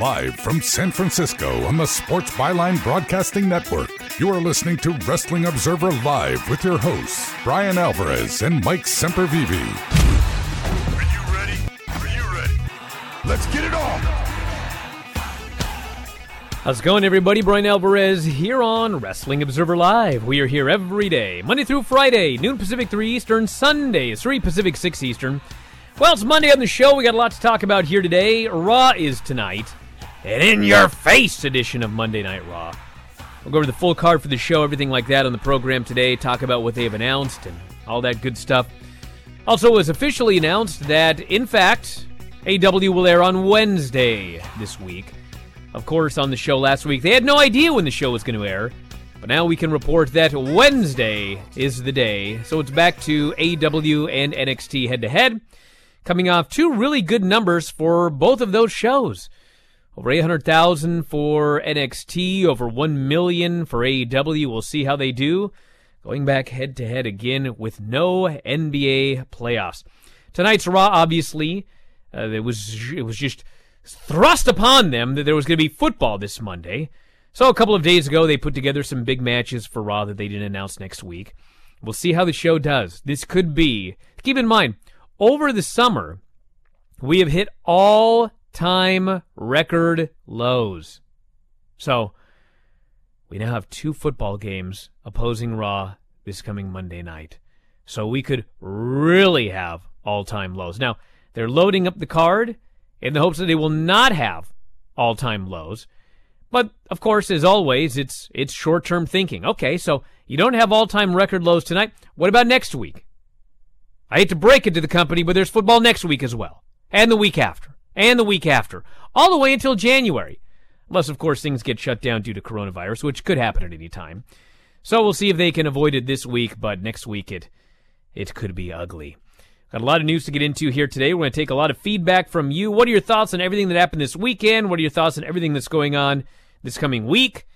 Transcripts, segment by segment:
Live from San Francisco on the Sports Byline Broadcasting Network, you are listening to Wrestling Observer Live with your hosts, Bryan Alvarez and Mike Sempervive. Are you ready? Are you ready? Let's get it on! How's it going, everybody? Bryan Alvarez here on Wrestling Observer Live. We are here every day, Monday through Friday, noon Pacific, 3 Eastern, Sundays, 3 Pacific, 6 Eastern. Well, it's Monday on the show. We got a lot to talk about here today. Raw is tonight, an in your face edition of Monday Night Raw. We'll go over the full card for the show, everything like that on the program today, talk about what they've announced and all that good stuff. Also, it was officially announced that, in fact, AEW will air on Wednesday this week. Of course, on the show last week, they had no idea when the show was going to air. But now we can report that Wednesday is the day. So it's back to AEW and NXT head to head, coming off two really good numbers for both of those shows. Over 800,000 for NXT, over 1 million for AEW. We'll see how they do. Going back head to head again with no NBA playoffs. Tonight's Raw, obviously, uh, it was it was just thrust upon them that there was going to be football this Monday. So a couple of days ago, they put together some big matches for Raw that they didn't announce next week. We'll see how the show does. This could be. Keep in mind, over the summer, we have hit all time record lows. So we now have two football games opposing Raw this coming Monday night. So we could really have all time lows. Now, they're loading up the card in the hopes that they will not have all time lows. But of course, as always, it's it's short term thinking. Okay, so you don't have all time record lows tonight. What about next week? I hate to break it to the company, but there's football next week as well. And the week after. And the week after. All the way until January. Unless, of course, things get shut down due to coronavirus, which could happen at any time. So we'll see if they can avoid it this week, but next week it it could be ugly. Got a lot of news to get into here today. We're going to take a lot of feedback from you. What are your thoughts on everything that happened this weekend? What are your thoughts on everything that's going on this coming week?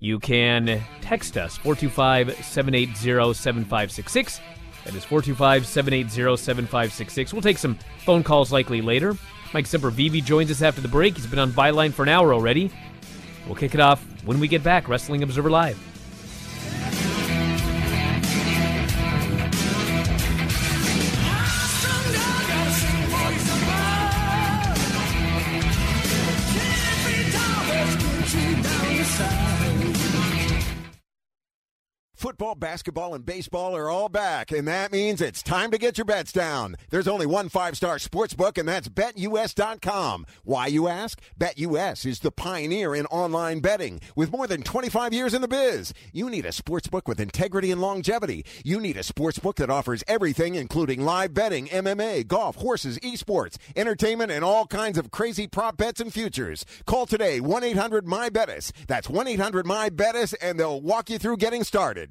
You can text us 425 780 7566. That is 425 780 7566. We'll take some phone calls likely later. Mike Sempervive joins us after the break. He's been on Byline for an hour already. We'll kick it off when we get back. Wrestling Observer Live. Basketball, and baseball are all back, and that means it's time to get your bets down. There's only one five star sports book, and that's betus.com. Why, you ask? BetUS is the pioneer in online betting with more than 25 years in the biz. You need a sports book with integrity and longevity. You need a sports book that offers everything, including live betting, MMA, golf, horses, esports, entertainment, and all kinds of crazy prop bets and futures. Call today 1 800 MyBetUS. That's 1 800 MyBetUS, and they'll walk you through getting started.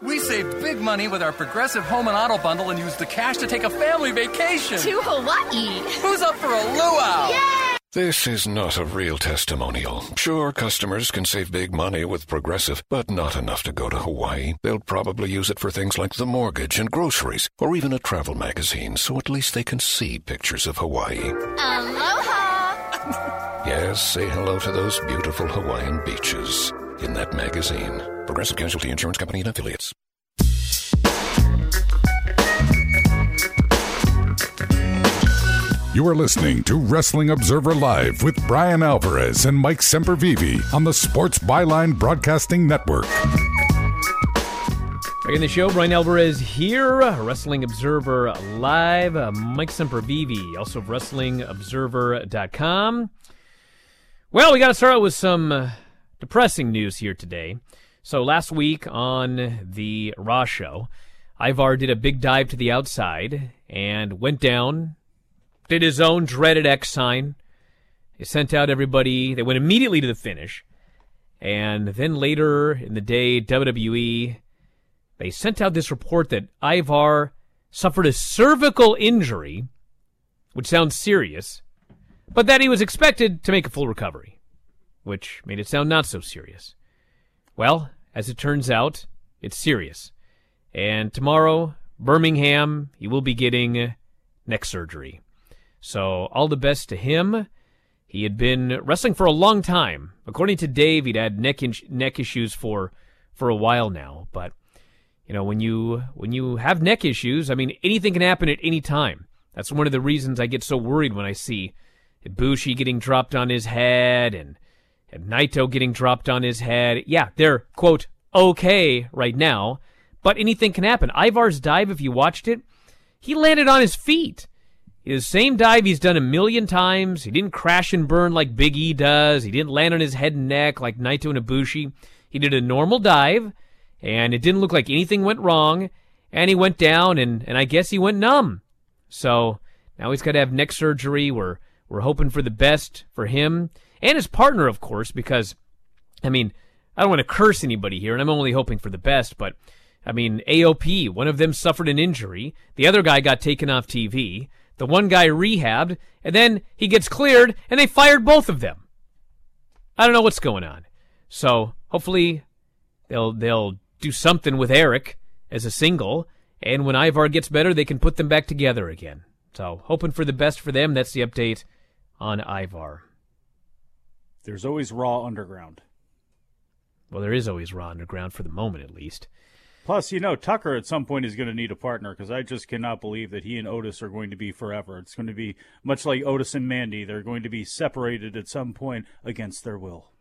We saved big money with our Progressive Home and Auto Bundle and used the cash to take a family vacation. To Hawaii. Who's up for a luau? Yay! This is not a real testimonial. Sure, customers can save big money with Progressive, but not enough to go to Hawaii. They'll probably use it for things like the mortgage and groceries, or even a travel magazine, so at least they can see pictures of Hawaii. Aloha! yes, say hello to those beautiful Hawaiian beaches in that magazine. Progressive Casualty Insurance Company and Affiliates. You are listening to Wrestling Observer Live with Bryan Alvarez and Mike Sempervive on the Sports Byline Broadcasting Network. Back in the show, Bryan Alvarez here, Wrestling Observer Live. Uh, Mike Sempervive, also of WrestlingObserver.com. Well, we got to start out with some uh, depressing news here today. So last week on the Raw show, Ivar did a big dive to the outside and went down, did his own dreaded X sign. He sent out everybody. They went immediately to the finish. And then later in the day, WWE, they sent out this report that Ivar suffered a cervical injury, which sounds serious, but that he was expected to make a full recovery, which made it sound not so serious. Well, as it turns out, it's serious. And tomorrow, Birmingham, he will be getting neck surgery. So, all the best to him. He had been wrestling for a long time. According to Dave, he'd had neck in- neck issues for for a while now, but you know, when you when you have neck issues, I mean, anything can happen at any time. That's one of the reasons I get so worried when I see Ibushi getting dropped on his head and and Naito getting dropped on his head. Yeah, they're quote okay right now, but anything can happen. Ivar's dive, if you watched it, he landed on his feet. His same dive he's done a million times. He didn't crash and burn like Big E does. He didn't land on his head and neck like Naito and Ibushi. He did a normal dive, and it didn't look like anything went wrong. And he went down, and, and I guess he went numb. So now he's got to have neck surgery. We're we're hoping for the best for him and his partner, of course, because I mean I don't want to curse anybody here, and I'm only hoping for the best, but I mean AOP, one of them suffered an injury. The other guy got taken off TV. The one guy rehabbed, and then he gets cleared, and they fired both of them. I don't know what's going on. So hopefully they'll they'll do something with Erik as a single, and when Ivar gets better, they can put them back together again. So hoping for the best for them. That's the update on Ivar. There's always Raw Underground. Well, there is always Raw Underground for the moment, at least. Plus, you know, Tucker at some point is going to need a partner because I just cannot believe that he and Otis are going to be forever. It's going to be much like Otis and Mandy. They're going to be separated at some point against their will.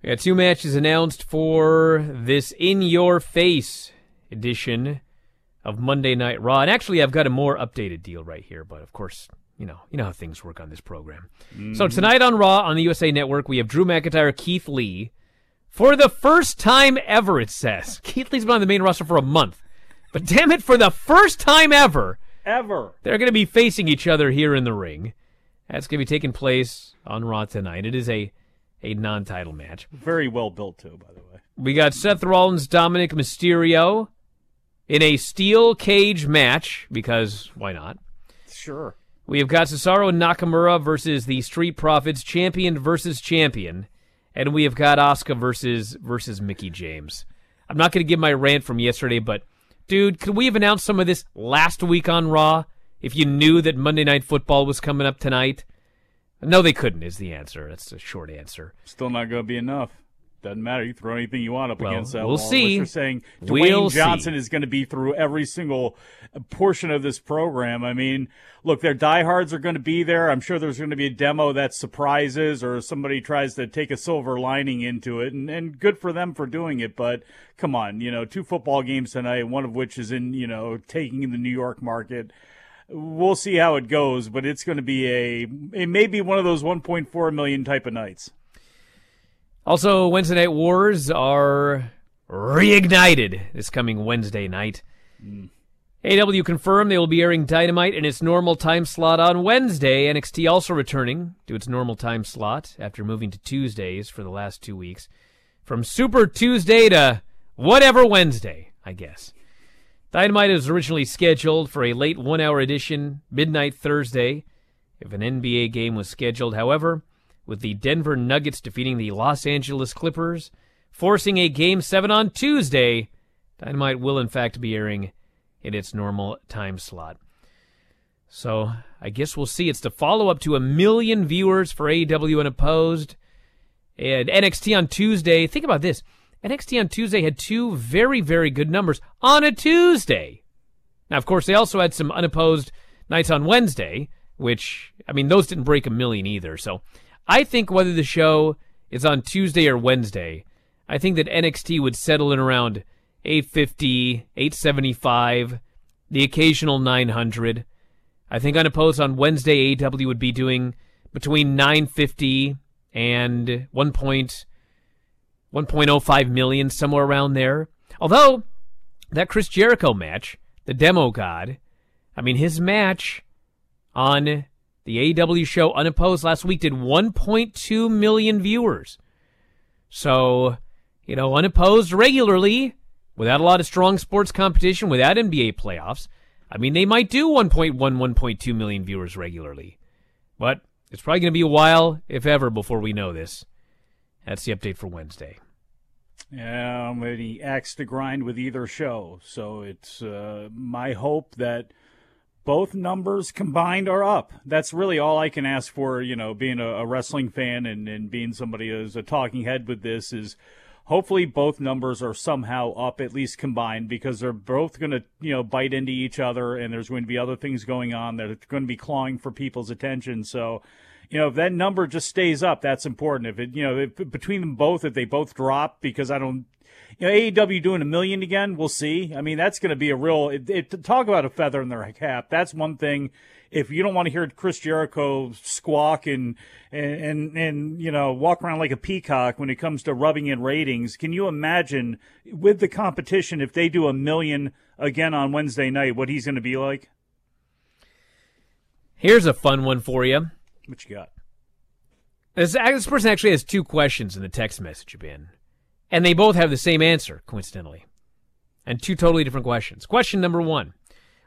We got two matches announced for this in your face edition of Monday Night Raw. And actually, I've got a more updated deal right here, but of course, you know, you know how things work on this program. Mm-hmm. So tonight on Raw on the USA Network, we have Drew McIntyre, Keith Lee For the first time ever, it says. Keith Lee's been on the main roster for a month. But damn it, for the first time ever, Ever. they're going to be facing each other here in the ring. That's going to be taking place on Raw tonight. It is a, a non title match. Very well built, too, by the way. We got Seth Rollins, Dominik Mysterio in a steel cage match, because why not? Sure. We have got Cesaro and Nakamura versus the Street Profits, champion versus champion, and we have got Asuka versus versus Mickie James. I'm not going to give my rant from yesterday, but dude, could we have announced some of this last week on Raw if you knew that Monday Night Football was coming up tonight? No, they couldn't. Is the answer? That's a short answer. Still not going to be enough. Doesn't matter. You throw anything you want up Well, against that we'll wall. see. You're saying Dwayne We'll Johnson see. is going to be through every single portion of this program. I mean, look, their diehards are going to be there. I'm sure there's going to be a demo that surprises or somebody tries to take a silver lining into it, and, and good for them for doing it. But come on, you know, two football games tonight, one of which is in, you know, taking in the New York market. We'll see how it goes, but it's going to be a it may be one of those 1.4 million type of nights. Also, Wednesday Night Wars are reignited this coming Wednesday night. Hmm. AEW confirmed they will be airing Dynamite in its normal time slot on Wednesday. NXT also returning to its normal time slot after moving to Tuesdays for the last two weeks. From Super Tuesday to whatever Wednesday, I guess. Dynamite is originally scheduled for a late one hour edition, midnight Thursday, if an NBA game was scheduled. However, with the Denver Nuggets defeating the Los Angeles Clippers, forcing a Game 7 on Tuesday, Dynamite will in fact be airing in its normal time slot. So I guess we'll see. It's the follow up to a million viewers for AEW Unopposed. And NXT on Tuesday. Think about this. NXT on Tuesday had two very, very good numbers on a Tuesday. Now, of course, they also had some unopposed nights on Wednesday, which, I mean, those didn't break a million either. So I think whether the show is on Tuesday or Wednesday, I think that NXT would settle in around 850, 875, the occasional 900. I think on a post on Wednesday, AEW would be doing between 950 and 1. Point, 1.05 million, somewhere around there. Although, that Chris Jericho match, the Demo God, I mean, his match on the AEW show Unopposed last week did 1.2 million viewers. So, you know, Unopposed regularly, without a lot of strong sports competition, without NBA playoffs, I mean, they might do 1.1, 1.2 million viewers regularly. But it's probably going to be a while, if ever, before we know this. That's the update for Wednesday. Yeah, I'm any axe to grind with either show. So it's uh, my hope that both numbers combined are up. That's really all I can ask for, you know, being a, a wrestling fan and, and being somebody who's a talking head with this is hopefully both numbers are somehow up, at least combined, because they're both going to, you know, bite into each other and there's going to be other things going on that are going to be clawing for people's attention. So, you know, if that number just stays up, that's important. If it, you know, if, between them both, if they both drop, because I don't, you know, AEW doing a million again, we'll see. I mean, that's going to be a real, it, it, talk about a feather in their cap. That's one thing. If you don't want to hear Chris Jericho squawk and, and, and, you know, walk around like a peacock when it comes to rubbing in ratings, can you imagine with the competition, if they do a million again on Wednesday night, what he's going to be like? Here's a fun one for you. What you got? This, this person actually has two questions in the text message bin, and they both have the same answer, coincidentally, and two totally different questions. Question number one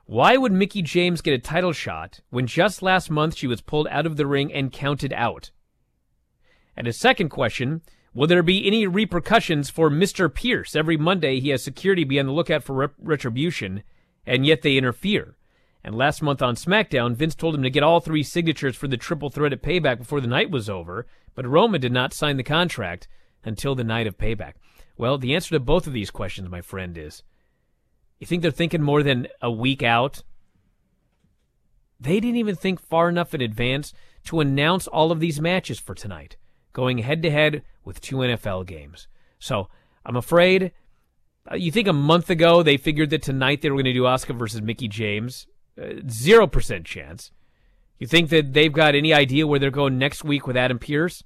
Why would Mickie James get a title shot when just last month she was pulled out of the ring and counted out? And his second question Will there be any repercussions for Mr. Pearce? Every Monday he has security be on the lookout for rep- retribution, and yet they interfere. And last month on SmackDown, Vince told him to get all three signatures for the triple threat at Payback before the night was over, but Roman did not sign the contract until the night of Payback. Well, the answer to both of these questions, my friend, is you think they're thinking more than a week out? They didn't even think far enough in advance to announce all of these matches for tonight, going head to head with two NFL games. So I'm afraid. uh, You think a month ago they figured that tonight they were going to do Asuka versus Mickie James? Uh, Zero percent chance. You think that they've got any idea where they're going next week with Adam Pearce?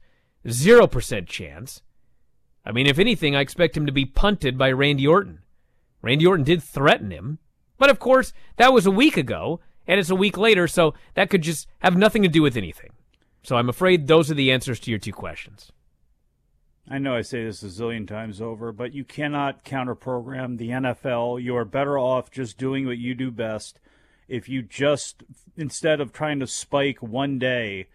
Zero percent chance. I mean, if anything, I expect him to be punted by Randy Orton. Randy Orton did threaten him, but of course, that was a week ago, and it's a week later, so that could just have nothing to do with anything. So I'm afraid those are the answers to your two questions. I know I say this a zillion times over, but you cannot counter program the NFL. You are better off just doing what you do best. If you just, instead of trying to spike one day,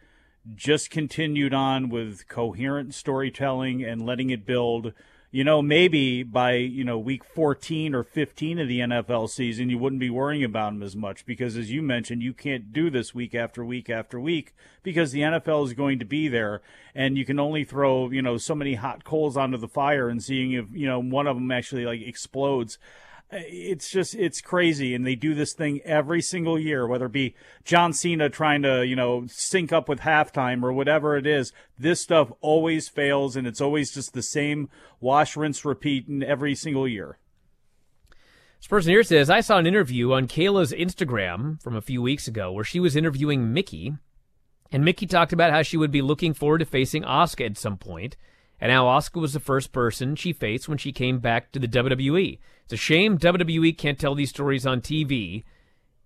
just continued on with coherent storytelling and letting it build you know, maybe by, you know, week 14 or 15 of the NFL season, you wouldn't be worrying about him as much because, as you mentioned, you can't do this week after week after week because the NFL is going to be there and you can only throw, you know, so many hot coals onto the fire and seeing if, you know, one of them actually like explodes it's just it's crazy. And they do this thing every single year whether it be john cena trying to you know sync up with halftime or whatever it is. This stuff always fails and it's always just the same wash rinse repeat in every single year. This person here says i saw an interview on kayla's instagram from a few weeks ago where she was interviewing mickie and mickie talked about how she would be looking forward to facing asuka at some point and now Asuka was the first person she faced when she came back to the WWE. It's a shame WWE can't tell these stories on TV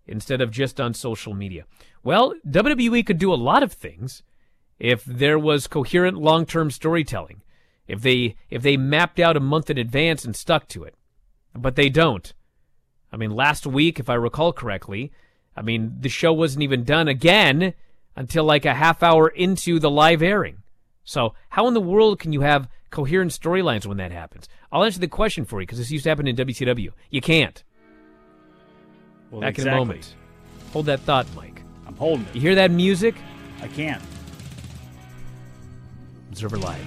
instead of just on social media. Well, WWE could do a lot of things if there was coherent long-term storytelling. If they if they mapped out a month in advance and stuck to it. But they don't. I mean, last week, if I recall correctly, I mean, the show wasn't even done again until like a half hour into the live airing. So, how in the world can you have coherent storylines when that happens? I'll answer the question for you because this used to happen in WCW. You can't. Well, Back exactly. in a moment. Hold that thought, Mike. I'm holding it. You hear that music? I can't. Observer Live.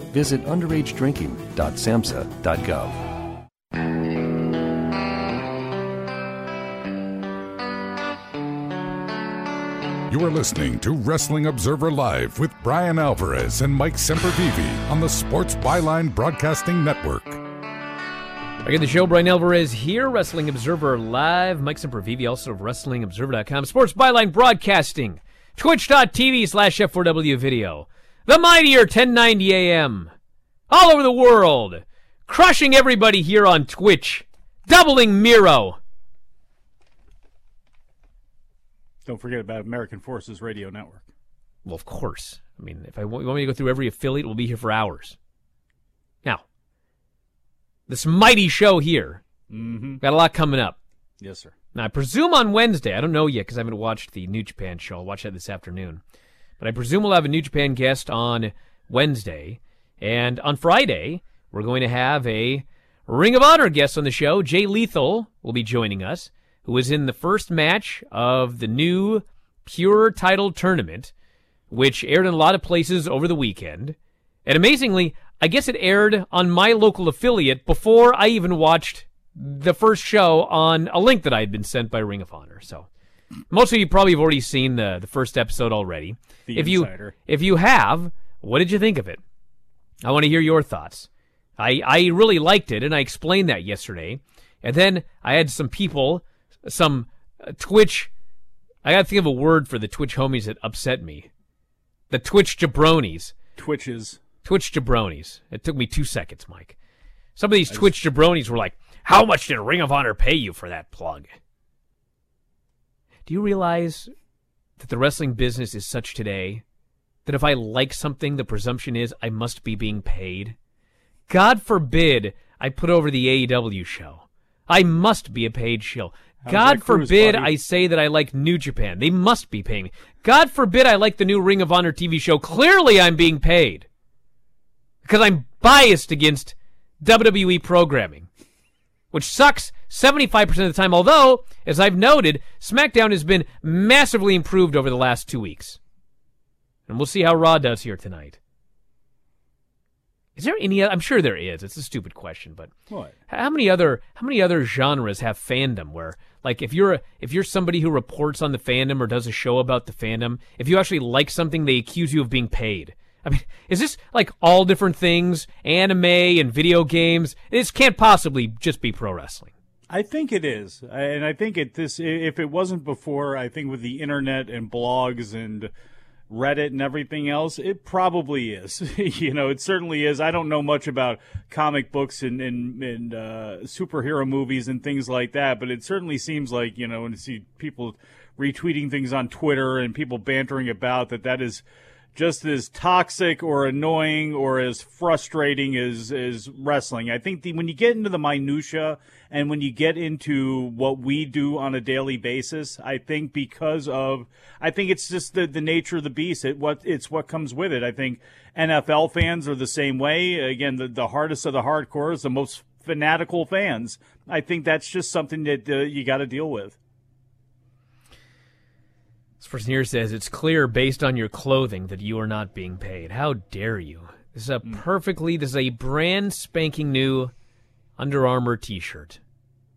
visit underagedrinking.samhsa.gov. You are listening to Wrestling Observer Live with Bryan Alvarez and Mike Sempervive on the Sports Byline Broadcasting Network. Back in the show, Bryan Alvarez here, Wrestling Observer Live. Mike Sempervive, also of WrestlingObserver.com. Sports Byline Broadcasting. Twitch.tv slash F4W video. The mightier 1090 AM. All over the world. Crushing everybody here on Twitch. Doubling Miro. Don't forget about American Forces Radio Network. Well, of course. I mean, if I want, you want me to go through every affiliate, we'll be here for hours. Now, this mighty show here. Mm-hmm. Got a lot coming up. Yes, sir. Now, I presume on Wednesday, I don't know yet because I haven't watched the New Japan show. I'll watch that this afternoon. But I presume we'll have a New Japan guest on Wednesday. And on Friday, we're going to have a Ring of Honor guest on the show. Jay Lethal will be joining us, who was in the first match of the new Pure Title Tournament, which aired in a lot of places over the weekend. And amazingly, I guess it aired on my local affiliate before I even watched the first show on a link that I had been sent by Ring of Honor. So most of you probably have already seen the the first episode already. The if Insider. you if you have, what did you think of it? I want to hear your thoughts. I I really liked it, and I explained that yesterday. And then I had some people, some uh, Twitch. I got to think of a word for the Twitch homies that upset me. The Twitch jabronis. Twitches. Twitch jabronis. It took me two seconds, Mike. Some of these Twitch jabronis were like, "How much did Ring of Honor pay you for that plug?" Do you realize that the wrestling business is such today that if I like something, the presumption is I must be being paid? God forbid I put over the AEW show. I must be a paid shill. How's God that cruise, forbid? I say that I like New Japan. They must be paying me. God forbid I like the new Ring of Honor TV show. Clearly I'm being paid. Because I'm biased against WWE programming, which sucks 75% of the time. Although, as I've noted, SmackDown has been massively improved over the last two weeks. And we'll see how Raw does here tonight. Is there any? I'm sure there is. It's a stupid question, but What? how many other how many other genres have fandom where like if you're a, if you're somebody who reports on the fandom or does a show about the fandom, if you actually like something, they accuse you of being paid. I mean, is this like all different things, anime and video games? This can't possibly just be pro wrestling. I think it is, and I think it this if it wasn't before, I think with the internet and blogs and Reddit and everything else, it probably is. you know, it certainly is. I don't know much about comic books and and, and uh, superhero movies and things like that, but it certainly seems like you know, when you see people retweeting things on Twitter and people bantering about that, that is just as toxic or annoying or as frustrating as as wrestling. I think the, when you get into the minutia and when you get into what we do on a daily basis, I think because of I think it's just the the nature of the beast. It what it's what comes with it. I think NFL fans are the same way. Again, the the hardest of the hardcore is the most fanatical fans. I think that's just something that uh, you got to deal with. Person here says it's clear based on your clothing that you are not being paid. How dare you? This is a hmm. perfectly this is a brand spanking new Under Armour t-shirt.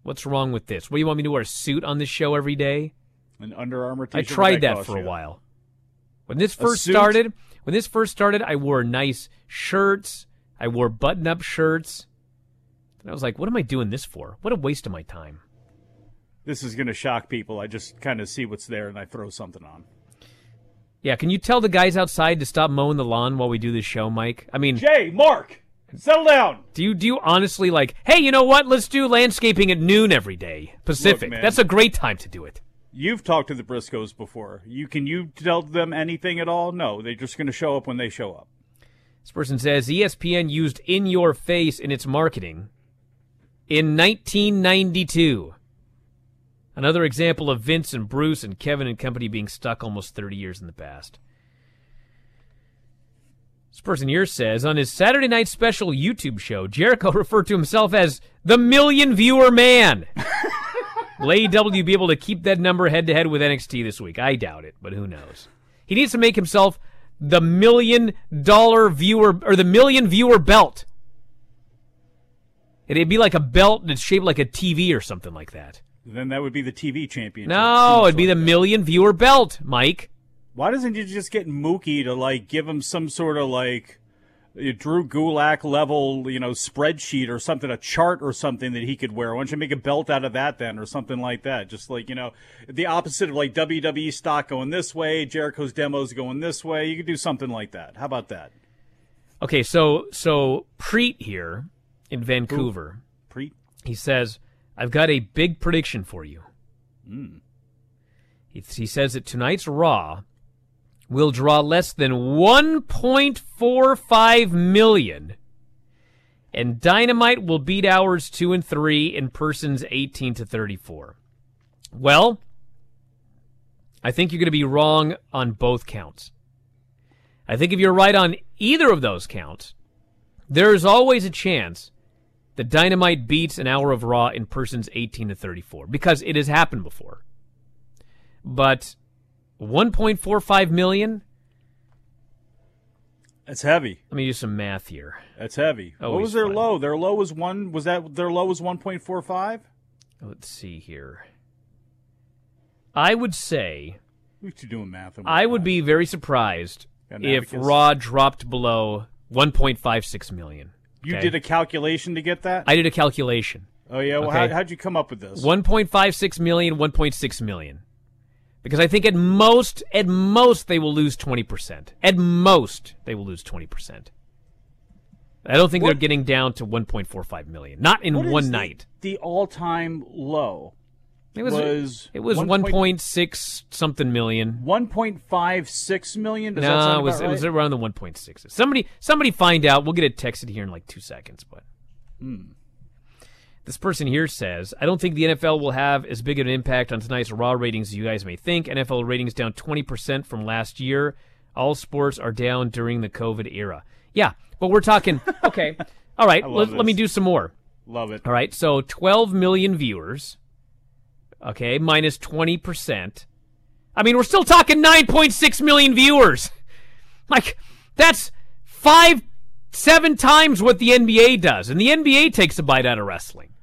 What's wrong with this? What do you want me to wear a suit on this show every day? An Under Armour t-shirt. I tried that cost for a you? while. When this first started, when this first started, I wore nice shirts. I wore button-up shirts. And I was like, what am I doing this for? What a waste of my time. This is going to shock people. I just kind of see what's there and I throw something on. Yeah, can you tell the guys outside to stop mowing the lawn while we do this show, Mike? I mean, Jay, Mark, settle down. Do you do you honestly like, hey, you know what? Let's do landscaping at noon every day, Pacific. man. That's a great time to do it. You've talked to the Briscoes before. You can you tell them anything at all? No, they're just going to show up when they show up. This person says ESPN used "in your face" in its marketing in 1992. Another example of Vince and Bruce and Kevin and company being stuck almost 30 years in the past. This person here says on his Saturday night special YouTube show, Jericho referred to himself as the million viewer man. Will AEW be able to keep that number head to head with NXT this week? I doubt it, but who knows? He needs to make himself the million dollar viewer or the million viewer belt. It'd be like a belt that's shaped like a TV or something like that. Then that would be the TV championship. No, it'd be the million viewer belt, Mike. Why doesn't you just get Mookie to like give him some sort of like Drew Gulak level, you know, spreadsheet or something, a chart or something that he could wear? Why don't you make a belt out of that then, or something like that? Just like you know, the opposite of like WWE stock going this way, Jericho's demos going this way. You could do something like that. How about that? Okay, so so Preet here in Vancouver. Preet. He says, "I've got a big prediction for you." Mm. He, he says that tonight's Raw will draw less than 1.45 million, and Dynamite will beat hours two and three in persons 18 to 34. Well, I think you're going to be wrong on both counts. I think if you're right on either of those counts, there's always a chance that Dynamite beats an hour of Raw in persons 18 to 34 because it has happened before. But 1.45 million? That's heavy. Let me do some math here. That's heavy. Oh, what was their fine. low? Their low was one. Was that their low was one point four five? Let's see here. I would say We should doing math. I would be very surprised if? Raw dropped below 1.56 million. You okay? did a calculation to get that? I did a calculation. oh yeah. Well, Okay. how, how'd you come up with this? 1.56 million, 1.6 million. Because I think at most, at most, they will lose 20%. At most, they will lose 20%. I don't think they're getting down to 1.45 million. Not in What one the- night. The all-time low. It was, was it was 1.6 something million. 1.56 million. Does that no, it was about it was around the 1.6. Somebody somebody find out. We'll get it texted here in like 2 seconds, but Hmm. This person here says, I don't think the NFL will have as big of an impact on tonight's Raw ratings as you guys may think. NFL ratings down 20% from last year. All sports are down during the COVID era. Yeah, but we're talking, okay. All right, let, let me do some more. Love it. All right, so 12 million viewers. Okay, minus 20%. I mean, we're still talking 9.6 million viewers. Like, that's five, seven times what the NBA does. And the NBA takes a bite out of wrestling.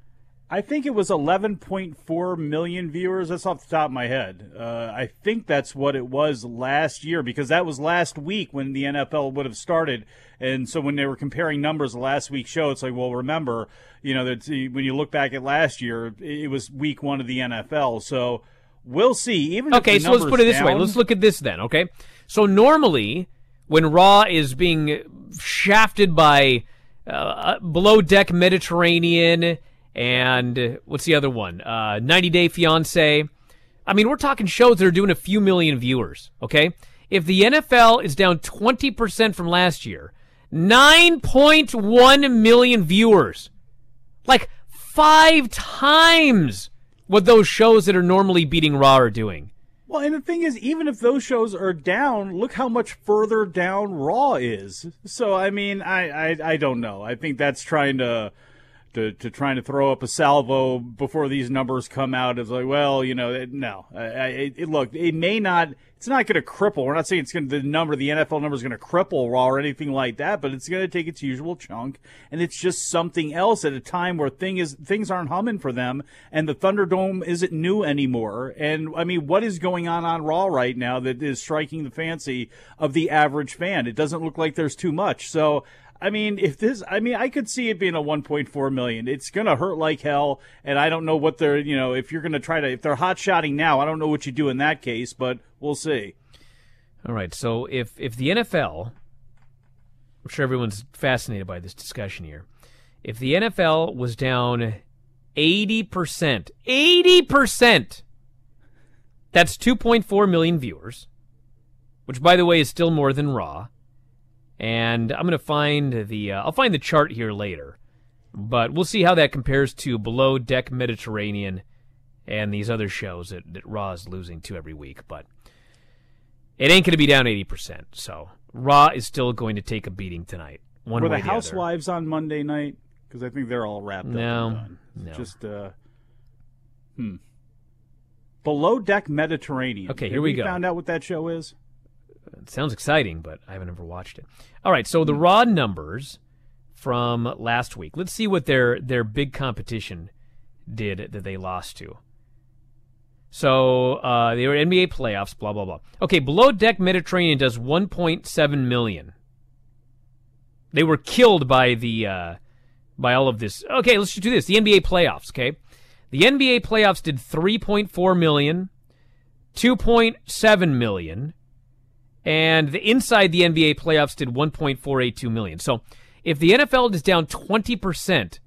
I think it was 11.4 million viewers. That's off the top of my head. Uh, I think that's what it was last year because that was last week when the NFL would have started. And so when they were comparing numbers last week's show, it's like, well, remember, you know, that when you look back at last year, it was week one of the NFL. So we'll see. Even Okay, so let's put it this way. Let's look at this then, okay? So normally, when Raw is being shafted by uh, Below Deck Mediterranean and what's the other one? Uh, 90 Day Fiance. I mean, we're talking shows that are doing a few million viewers, okay? If the NFL is down 20% from last year, 9.1 million viewers. Like five times what those shows that are normally beating Raw are doing. Well, and the thing is, even if those shows are down, look how much further down Raw is. So, I mean, I, I, I don't know. I think that's trying to, to, to trying to throw up a salvo before these numbers come out. It's like, well, you know, it, no. I, I, it, look, it may not. It's not going to cripple. We're not saying it's going to the number, the NFL number is going to cripple Raw or anything like that, but it's going to take its usual chunk, and it's just something else at a time where thing is things aren't humming for them, and the Thunderdome isn't new anymore. And I mean, what is going on on Raw right now that is striking the fancy of the average fan? It doesn't look like there's too much. So. I mean, if this, I mean, I could see it being a 1.4 million. It's going to hurt like hell, and I don't know what they're, you know, if you're going to try to, if they're hot shotting now, I don't know what you do in that case, but we'll see. All right, so if if the NFL, I'm sure everyone's fascinated by this discussion here. If the NFL was down 80%, 80%, that's 2.4 million viewers, which by the way is still more than Raw. And I'm going to find the uh, I'll find the chart here later. But we'll see how that compares to Below Deck Mediterranean and these other shows that, that Raw is losing to every week. But it ain't going to be down 80%. So Raw is still going to take a beating tonight. One Were the other. Housewives on Monday night? Because I think they're all wrapped up. No, done. no. Just uh, hmm. Below Deck Mediterranean. Okay, here we go. Found out what that show is. It sounds exciting, but I haven't ever watched it. All right, so the raw numbers from last week. Let's see what their their big competition did that they lost to. So uh, they were NBA playoffs. Blah blah blah. Okay, below deck Mediterranean does 1.7 million. They were killed by the uh, by all of this. Okay, let's just do this. The NBA playoffs. Okay, the NBA playoffs did 3.4 million, 2.7 million and the inside the NBA playoffs did 1.482 million. So if the NFL is down 20%,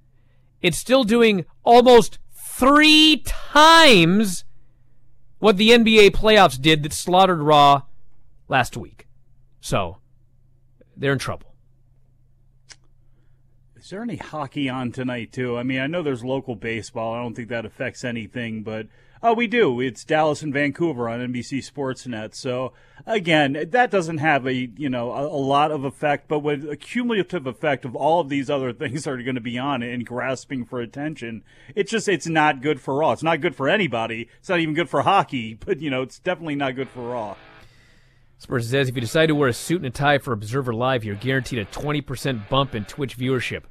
it's still doing almost three times what the NBA playoffs did that slaughtered Raw last week. So they're in trouble. Is there any hockey on tonight too? I mean, I know there's local baseball. I don't think that affects anything, but oh, we do. It's Dallas and Vancouver on NBC Sportsnet. So again, that doesn't have a you know a, a lot of effect, but with a cumulative effect of all of these other things are going to be on and grasping for attention, it's just it's not good for Raw. It's not good for anybody. It's not even good for hockey, but you know it's definitely not good for Raw. Spurs says if you decide to wear a suit and a tie for Observer Live, you're guaranteed a 20% bump in Twitch viewership.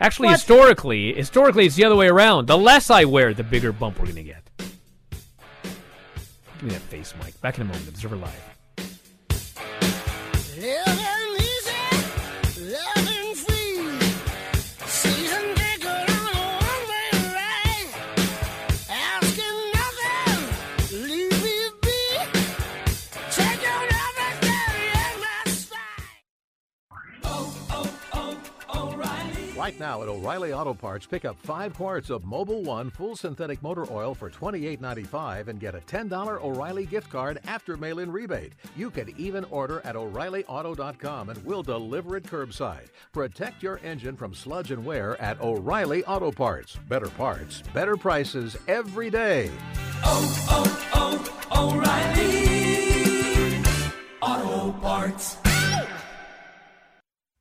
Actually, What? historically, historically, it's the other way around. The less I wear, the bigger bump we're going to get. Give me that face, Mike. Back in a moment. Observer Live. Right now at O'Reilly Auto Parts, pick up five quarts of Mobil One full synthetic motor oil for $28.95 and get a $10 O'Reilly gift card after mail in rebate. You can even order at O'ReillyAuto.com and we'll deliver it curbside. Protect your engine from sludge and wear at O'Reilly Auto Parts. Better parts, better prices every day. oh, oh, oh O'Reilly Auto Parts.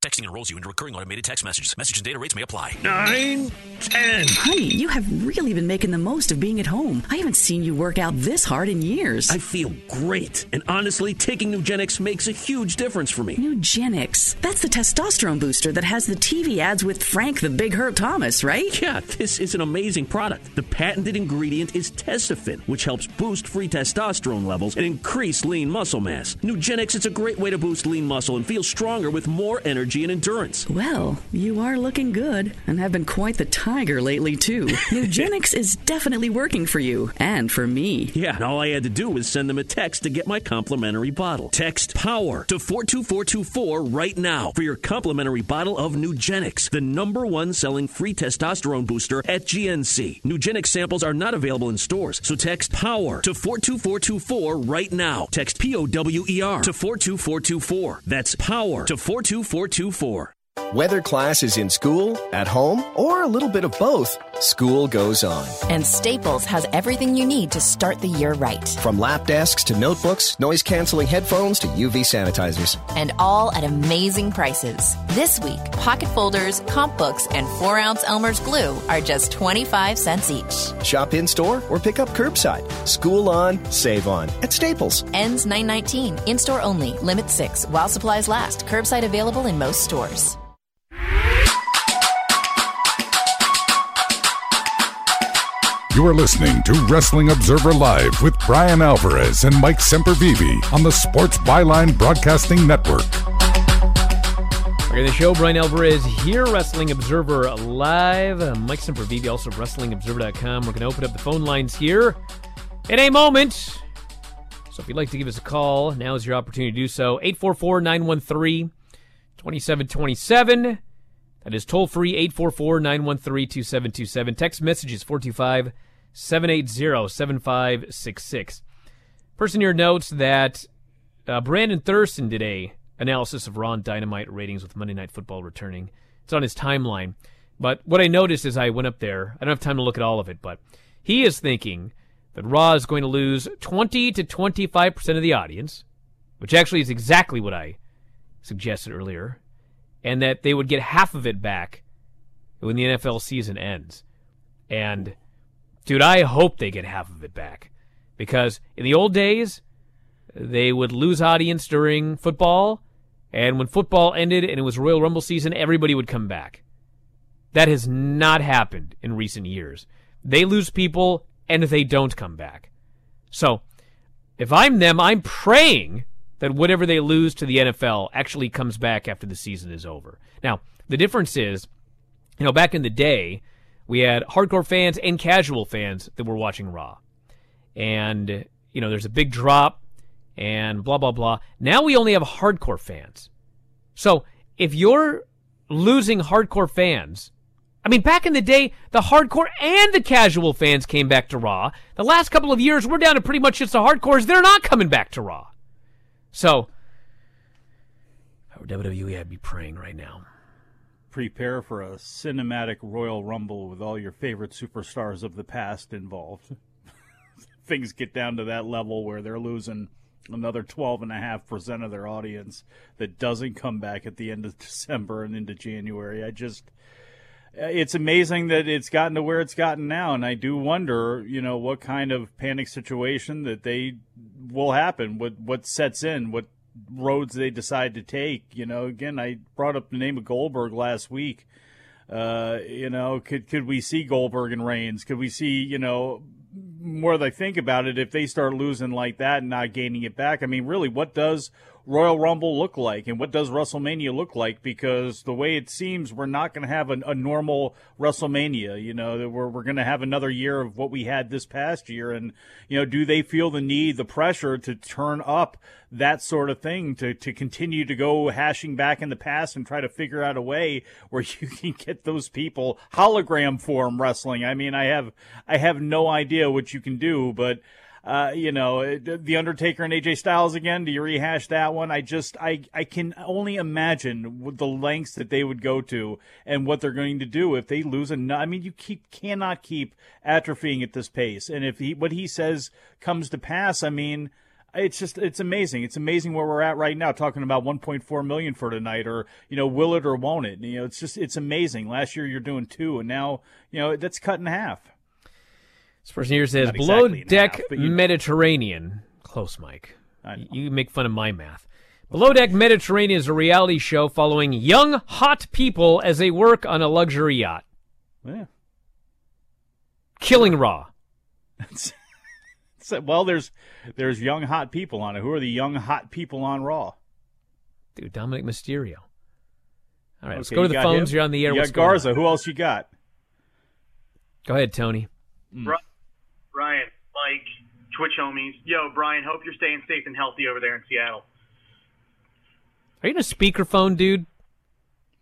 Texting enrolls you into recurring automated text messages. Message and data rates may apply. Nine, ten. Honey, you have really been making the most of being at home. I haven't seen you work out this hard in years. I feel great. And honestly, taking Nugenix makes a huge difference for me. Nugenix. That's the testosterone booster that has the TV ads with Frank the Big Hurt Thomas, right? Yeah, this is an amazing product. The patented ingredient is Testofen, which helps boost free testosterone levels and increase lean muscle mass. Nugenix is a great way to boost lean muscle and feel stronger with more energy and endurance. Well, you are looking good and have been quite the tiger lately, too. Nugenix is definitely working for you and for me. Yeah, and all I had to do was send them a text to get my complimentary bottle. Text POWER to 42424 right now for your complimentary bottle of Nugenix, the number one selling free testosterone booster at GNC. Nugenix samples are not available in stores, so text POWER to 42424 right now. Text P O W E R to 42424. That's POWER to 42424. 824. Whether class is in school, at home, or a little bit of both, School goes on. And Staples has everything you need to start the year right. From lap desks to notebooks, noise canceling headphones to UV sanitizers. And all at amazing prices. This week, pocket folders, comp books, and 4 ounce Elmer's glue are just 25 cents each. Shop in store or pick up curbside. School on, save on at Staples. Ends 919. In store only. Limit 6 while supplies last. Curbside available in most stores. You are listening to Wrestling Observer Live with Bryan Alvarez and Mike Sempervive on the Sports Byline Broadcasting Network. Okay, the show, Bryan Alvarez here, Wrestling Observer Live. Mike Sempervive, also WrestlingObserver.com. We're going to open up the phone lines here in a moment. So if you'd like to give us a call, now is your opportunity to do so. 844 913 2727. That is toll free 844 913 2727. Text messages 425 780 7566. Person here notes that uh, Brandon Thurston did a analysis of Raw Dynamite ratings with Monday Night Football returning. It's on his timeline. But what I noticed as I went up there, I don't have time to look at all of it, but he is thinking that Raw is going to lose 20 to 25% of the audience, which actually is exactly what I suggested earlier, and that they would get half of it back when the NFL season ends. And Dude, I hope they get half of it back. Because in the old days, they would lose audience during football, and when football ended and it was Royal Rumble season, everybody would come back. That has not happened in recent years. They lose people and they don't come back. So, if I'm them, I'm praying that whatever they lose to the NFL actually comes back after the season is over. Now, the difference is, you know, back in the day, we had hardcore fans and casual fans that were watching Raw. And, you know, there's a big drop and blah, blah, blah. Now we only have hardcore fans. So if you're losing hardcore fans, I mean, back in the day, the hardcore and the casual fans came back to Raw. The last couple of years, we're down to pretty much just the hardcores. They're not coming back to Raw. So, WWE, I'd be praying right now prepare for a cinematic Royal Rumble with all your favorite superstars of the past involved. Things get down to that level where they're losing another 12.5% of their audience that doesn't come back at the end of December and into January. I just it's amazing that it's gotten to where it's gotten now and I do wonder, you know, what kind of panic situation that they will happen, what what sets in, what roads they decide to take. You know, again, I brought up the name of Goldberg last week. Uh, you know, could could we see Goldberg and Reigns? Could we see, you know, more than I think about it, if they start losing like that and not gaining it back? I mean, really, what does Royal Rumble look like, and what does WrestleMania look like? Because the way it seems, we're not going to have a, a, normal WrestleMania. You know, we're we're going to have another year of what we had this past year, and you know, do they feel the need, the pressure to turn up that sort of thing to to continue to go hashing back in the past and try to figure out a way where you can get those people hologram form wrestling? I mean, I have I have no idea what you can do, but uh, you know, the Undertaker and AJ Styles again. Do you rehash that one? I just, I, I can only imagine the lengths that they would go to and what they're going to do if they lose And I mean, you keep cannot keep atrophying at this pace, and if he what he says comes to pass, I mean. It's just it's amazing. It's amazing where we're at right now, talking about 1.4 million for tonight, or you know, will it or won't it? You know, it's just it's amazing. Last year you're doing two, and now you know that's cut in half. This person here says below exactly deck half, you... Mediterranean. Close, Mike. You make fun of my math. Below Deck Mediterranean is a reality show following young, hot people as they work on a luxury yacht. Yeah. Killing Raw. well, there's there's young, hot people on it. Who are the young, hot people on Raw? Dude, Dominik Mysterio. All right, okay, let's go to the phones. Him. You're on the air. You got Garza. Who else you got? Go ahead, Tony. Mm. Ryan, Mike, Twitch homies. Yo, Bryan, hope you're staying safe and healthy over there in Seattle. Are you in a speakerphone, dude?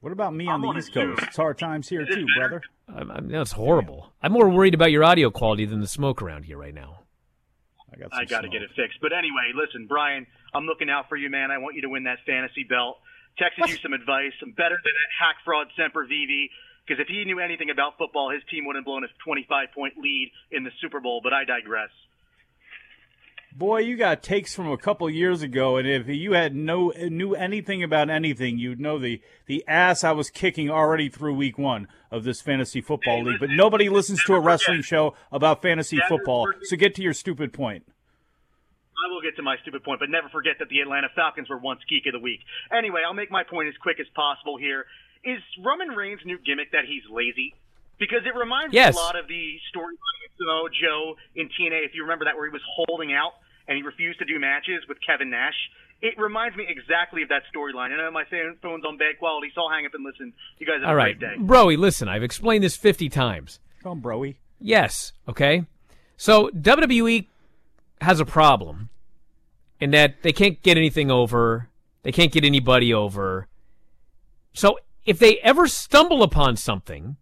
What about me on I'm the on East Coast? It's hard times here too, brother. I'm, I'm, that's horrible. I'm more worried about your audio quality than the smoke around here right now. I got. I got to get it fixed. But anyway, listen, Bryan, I'm looking out for you, man. I want you to win that fantasy belt. texted you some advice. I'm better than that hack fraud Sempervive. Because if he knew anything about football, his team wouldn't have blown a 25 point lead in the Super Bowl. But I digress. Boy, you got takes from a couple years ago, and if you had no knew anything about anything, you'd know the the ass I was kicking already through week one of this fantasy football league. But nobody listens to a wrestling show about fantasy football, so get to your stupid point. I will get to my stupid point, but never forget that the Atlanta Falcons were once geek of the week. Anyway, I'll make my point as quick as possible here. Is Roman Reigns' new gimmick that he's lazy? Because it reminds Yes. me a lot of the storyline with Samoa Joe in TNA, if you remember that, where he was holding out and he refused to do matches with Kevin Nash. It reminds me exactly of that storyline. I know my phone's on bad quality, so I'll hang up and listen. You guys have All a right, great day. Broy, listen, I've explained this 50 times. Come on, Broy. Yes, okay? So WWE has a problem in that they can't get anything over, they can't get anybody over. So if they ever stumble upon something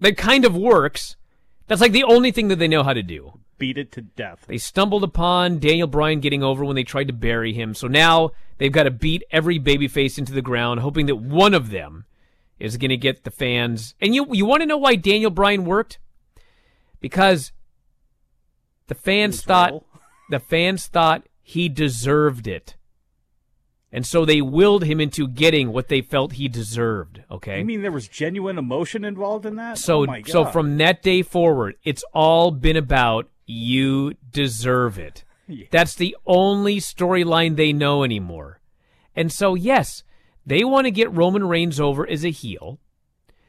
that kind of works, that's like the only thing that they know how to do. Beat it to death. They stumbled upon Daniel Bryan getting over when they tried to bury him. So now they've got to beat every babyface into the ground, hoping that one of them is going to get the fans. And you you want to know why Daniel Bryan worked? Because the fans thought the fans thought he deserved it. And so they willed him into getting what they felt he deserved, okay? You mean there was genuine emotion involved in that? So oh so from that day forward, it's all been about you deserve it. That's the only storyline they know anymore. And so yes, they want to get Roman Reigns over as a heel.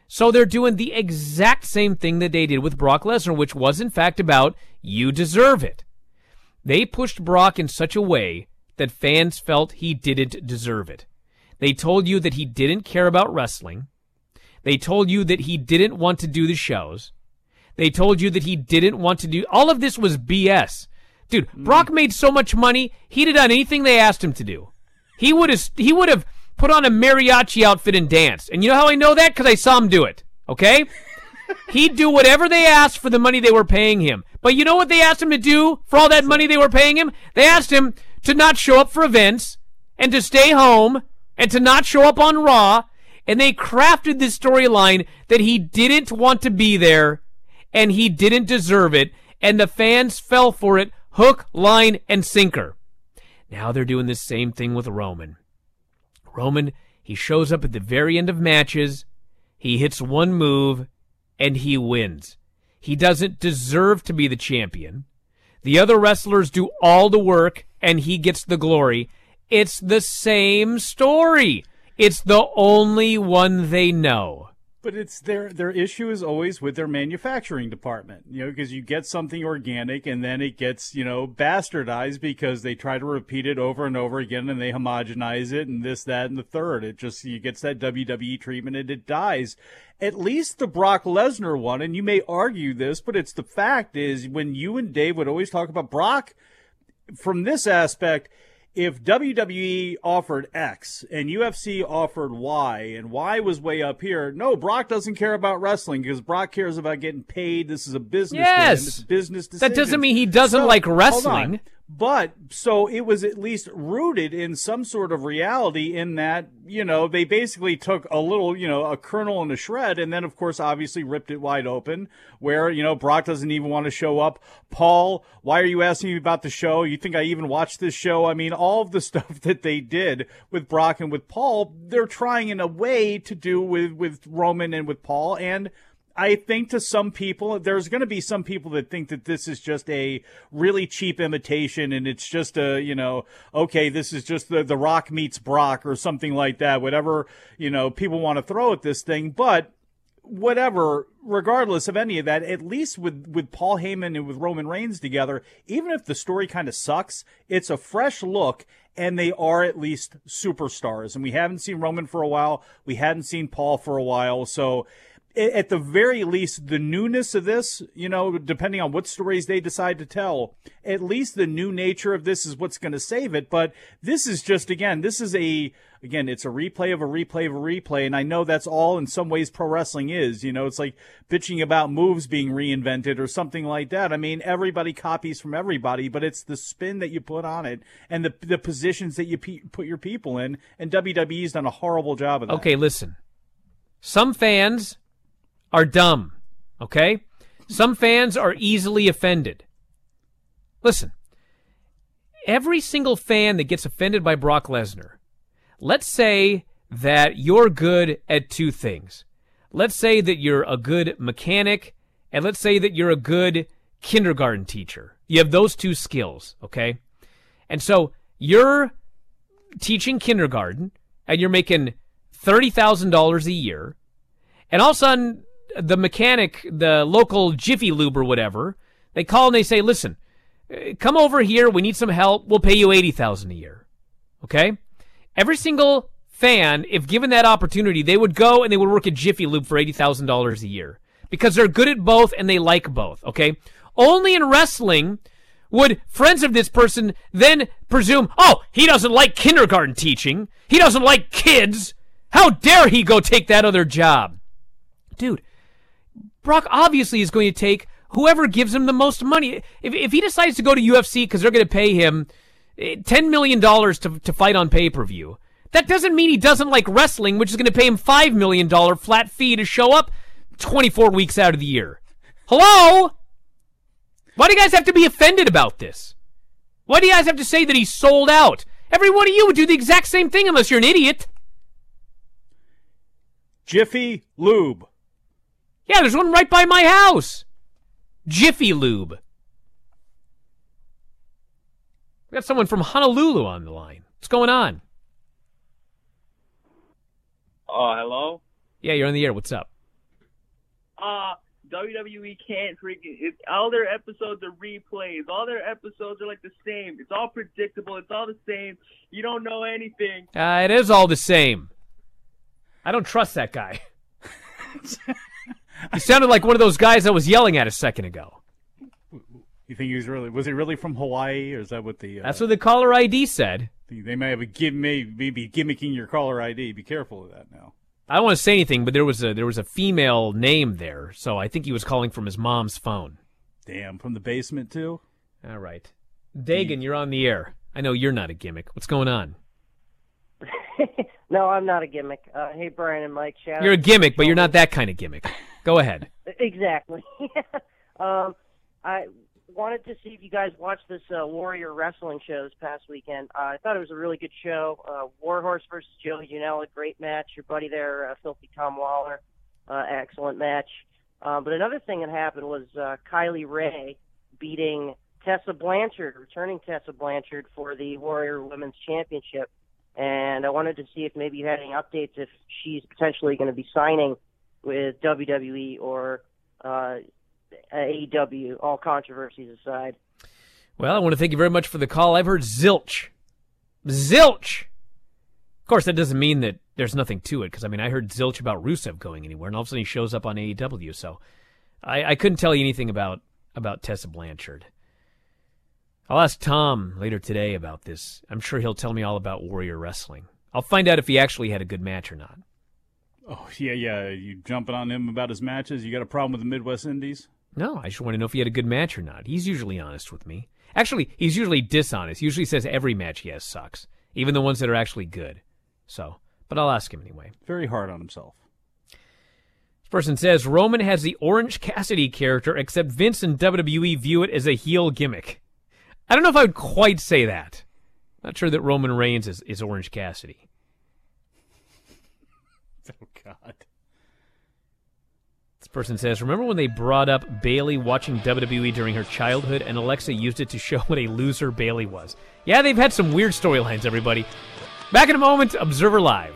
So they're doing the exact same thing that they did with Brock Lesnar, which was in fact about you deserve it. They pushed Brock in such a way that fans felt he didn't deserve it. They told you that he didn't care about wrestling. They told you that he didn't want to do the shows. They told you that he didn't want to do all of this was BS. Dude, hmm. Brock made so much money, he'd have done anything they asked him to do. He would have he would have put on a mariachi outfit and danced. And you know how I know that? Because I saw him do it. Okay? He'd do whatever they asked for the money they were paying him. But you know what they asked him to do for all that money they were paying him? They asked him to not show up for events and to stay home and to not show up on Raw. And they crafted this storyline that he didn't want to be there and he didn't deserve it. And the fans fell for it hook, line, and sinker. Now they're doing the same thing with Roman. Roman, he shows up at the very end of matches, he hits one move, and he wins. He doesn't deserve to be the champion. The other wrestlers do all the work, and he gets the glory. It's the same story. It's the only one they know. But it's their their issue is always with their manufacturing department, you know, because you get something organic and then it gets you know bastardized because they try to repeat it over and over again and they homogenize it and this that and the third. It just you gets that WWE treatment and it dies. At least the Brock Lesnar one, and you may argue this, but it's the fact is when you and Dave would always talk about Brock from this aspect, if WWE offered X and UFC offered Y and Y was way up here, no, Brock doesn't care about wrestling because Brock cares about getting paid. This is a business. Yes. Business. That doesn't mean he doesn't So, like wrestling. But so it was at least rooted in some sort of reality in that, you know, they basically took a little, you know, a kernel and a shred and then of course obviously ripped it wide open where, you know, Brock doesn't even want to show up. Paul, why are you asking me about the show? You think I even watched this show? I mean, all of the stuff that they did with Brock and with Paul, they're trying in a way to do with with Roman and with Paul and I think to some people, there's going to be some people that think that this is just a really cheap imitation and it's just a, you know, okay, this is just the, the Rock meets Brock or something like that, whatever, you know, people want to throw at this thing. But whatever, regardless of any of that, at least with, with Paul Heyman and with Roman Reigns together, even if the story kind of sucks, it's a fresh look and they are at least superstars. And we haven't seen Roman for a while. We hadn't seen Paul for a while. So, at the very least, the newness of this, you know, depending on what stories they decide to tell, at least the new nature of this is what's going to save it. But this is just, again, this is a, again, it's a replay of a replay of a replay. And I know that's all in some ways pro wrestling is, you know, it's like bitching about moves being reinvented or something like that. I mean, everybody copies from everybody, but it's the spin that you put on it and the, the positions that you pe- put your people in. And WWE's done a horrible job of that. Okay, listen. Some fans are dumb, okay? Some fans are easily offended. Listen, every single fan that gets offended by Brock Lesnar, let's say that you're good at two things. Let's say that you're a good mechanic, and let's say that you're a good kindergarten teacher. You have those two skills, okay? And so you're teaching kindergarten, and you're making $30,000 a year, and all of a sudden, the mechanic, the local Jiffy Lube or whatever, they call and they say, listen, uh, come over here. We need some help. We'll pay you 80000 a year. Okay? Every single fan, if given that opportunity, they would go and they would work at Jiffy Lube for $80,000 a year because they're good at both and they like both. Okay? Only in wrestling would friends of this person then presume, oh, he doesn't like kindergarten teaching. He doesn't like kids. How dare he go take that other job? Dude, Brock obviously is going to take whoever gives him the most money. If, if he decides to go to UFC because they're going to pay him eh, $10 million to, to fight on pay per view, that doesn't mean he doesn't like wrestling, which is going to pay him $5 million flat fee to show up 24 weeks out of the year. Hello? Why do you guys have to be offended about this? Why do you guys have to say that he's sold out? Every one of you would do the exact same thing unless you're an idiot. Jiffy Lube. Yeah, there's one right by my house. Jiffy Lube. We got someone from Honolulu on the line. What's going on? Oh, hello. Yeah, you're on the air. What's up? Uh, WWE can't freaking. It, all their episodes are replays. All their episodes are like the same. It's all predictable. It's all the same. You don't know anything. Uh, it is all the same. I don't trust that guy. he sounded like one of those guys I was yelling at a second ago. You think he was really was he really from Hawaii or is that what the uh, That's what the caller ID said. they may have a give may maybe gimmicking your caller ID. Be careful of that now. I don't want to say anything, but there was a there was a female name there, so I think he was calling from his mom's phone. Damn, from the basement too. All right, Dagan, you're on the air. I know you're not a gimmick. What's going on? No, I'm not a gimmick. Uh, hey, Bryan and Mike. Shout You're a gimmick, but you're not that kind of gimmick. Go ahead. Exactly. um, I wanted to see if you guys watched this uh, Warrior Wrestling show this past weekend. Uh, I thought it was a really good show. Uh, Warhorse versus Joey Janela, great match. Your buddy there, uh, Filthy Tom Lawlor, uh, excellent match. Uh, but another thing that happened was uh, Kylie Rae beating Tessa Blanchard, returning Tessa Blanchard for the Warrior Women's Championship. And I wanted to see if maybe you had any updates if she's potentially going to be signing with WWE or uh, AEW, all controversies aside. Well, I want to thank you very much for the call. I've heard zilch. Zilch! Of course, that doesn't mean that there's nothing to it, because, I mean, I heard zilch about Rusev going anywhere, and all of a sudden he shows up on AEW, so I, I couldn't tell you anything about, about Tessa Blanchard. I'll ask Tom later today about this. I'm sure he'll tell me all about Warrior Wrestling. I'll find out if he actually had a good match or not. Oh yeah, yeah. You jumping on him about his matches? You got a problem with the Midwest Indies? No, I just want to know if he had a good match or not. He's usually honest with me. Actually, he's usually dishonest. He usually says every match he has sucks, even the ones that are actually good. So, but I'll ask him anyway. Very hard on himself. This person says Roman has the Orange Cassidy character, except Vince and WWE view it as a heel gimmick. I don't know if I would quite say that. Not sure that Roman Reigns is, is Orange Cassidy. Oh God. This person says, Remember when they brought up Bayley watching WWE during her childhood and Alexa used it to show what a loser Bayley was? Yeah, they've had some weird storylines, everybody. Back in a moment, Observer Live.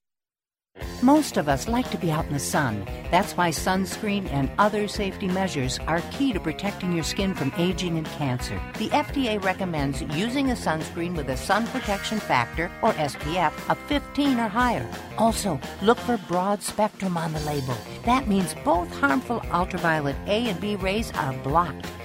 Most of us like to be out in the sun. That's why sunscreen and other safety measures are key to protecting your skin from aging and cancer. The FDA recommends using a sunscreen with a sun protection factor, or SPF, of 15 or higher. Also, look for broad spectrum on the label. That means both harmful ultraviolet A and B rays are blocked.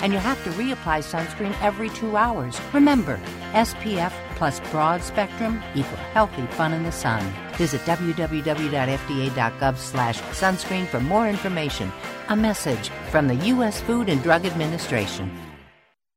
And you have to reapply sunscreen every two hours. Remember, SPF plus broad spectrum equal healthy fun in the sun. Visit www.fda.gov slash sunscreen for more information. A message from the U.S. Food and Drug Administration.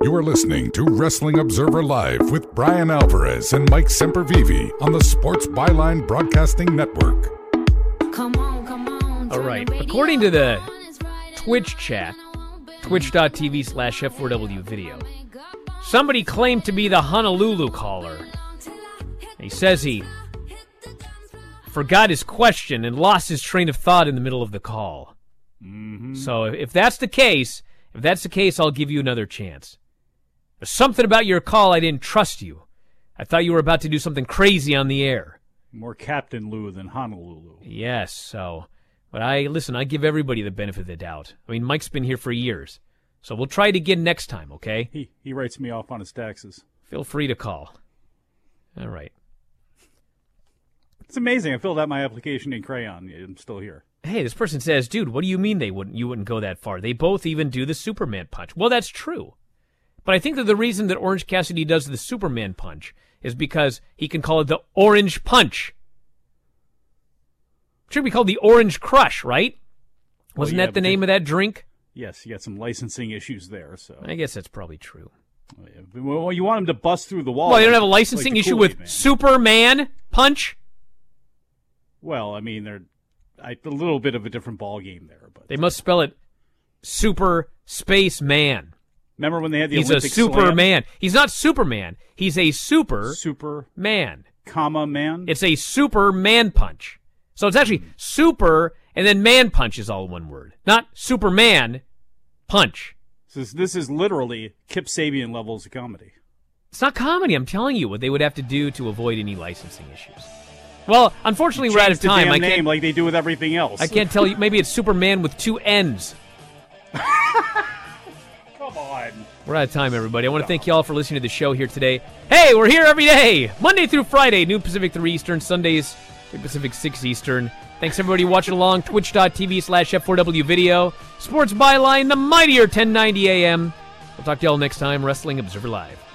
You are listening to Wrestling Observer Live with Bryan Alvarez and Mike Sempervive on the Sports Byline Broadcasting Network. Come on, come on, All right. According to the Twitch chat, twitch.tv slash F4W video, somebody claimed to be the Honolulu caller. He says he forgot his question and lost his train of thought in the middle of the call. Mm-hmm. So if that's the case, if that's the case, I'll give you another chance. There's something about your call I didn't trust you. I thought you were about to do something crazy on the air. More Captain Lou than Honolulu. Yes, so. But I, listen, I give everybody the benefit of the doubt. I mean, Mike's been here for years. So we'll try it again next time, okay? He he writes me off on his taxes. Feel free to call. All right. It's amazing. I filled out my application in crayon. I'm still here. Hey, this person says, dude, what do you mean they wouldn't you wouldn't go that far? They both even do the Superman punch. Well, that's true. But I think that the reason that Orange Cassidy does the Superman punch is because he can call it the Orange Punch. It should be called the Orange Crush, right? Wasn't yeah, that the name they- of that drink? Yes, you got some licensing issues there. So I guess that's probably true. Oh, well, you want him to bust through the wall. Well, you don't have a licensing the issue with Man. Superman Punch? Well, I mean, they're I, a little bit of a different ball game there. But They must spell it Super Space Man. Remember when they had the He's Olympic a slam? Superman. He's not Superman. He's a super super man. comma man. It's a Superman punch. So it's actually super and then man punch is all one word. Not Superman punch. This is, this is literally Kip Sabian levels of comedy. It's not comedy. I'm telling you what they would have to do to avoid any licensing issues. Well, unfortunately, we're out of time. I can't, like they do with everything else. I can't tell you. Maybe it's Superman with two N's. on. We're out of time, everybody. I want to thank you all for listening to the show here today. Hey, we're here every day, Monday through Friday, noon Pacific 3 Eastern, Sundays, 3 Pacific 6 Eastern. Thanks, everybody, watching along. Twitch.tv slash F4W video. Sports Byline, the mightier 1090 AM. We'll talk to y'all next time. Wrestling Observer Live.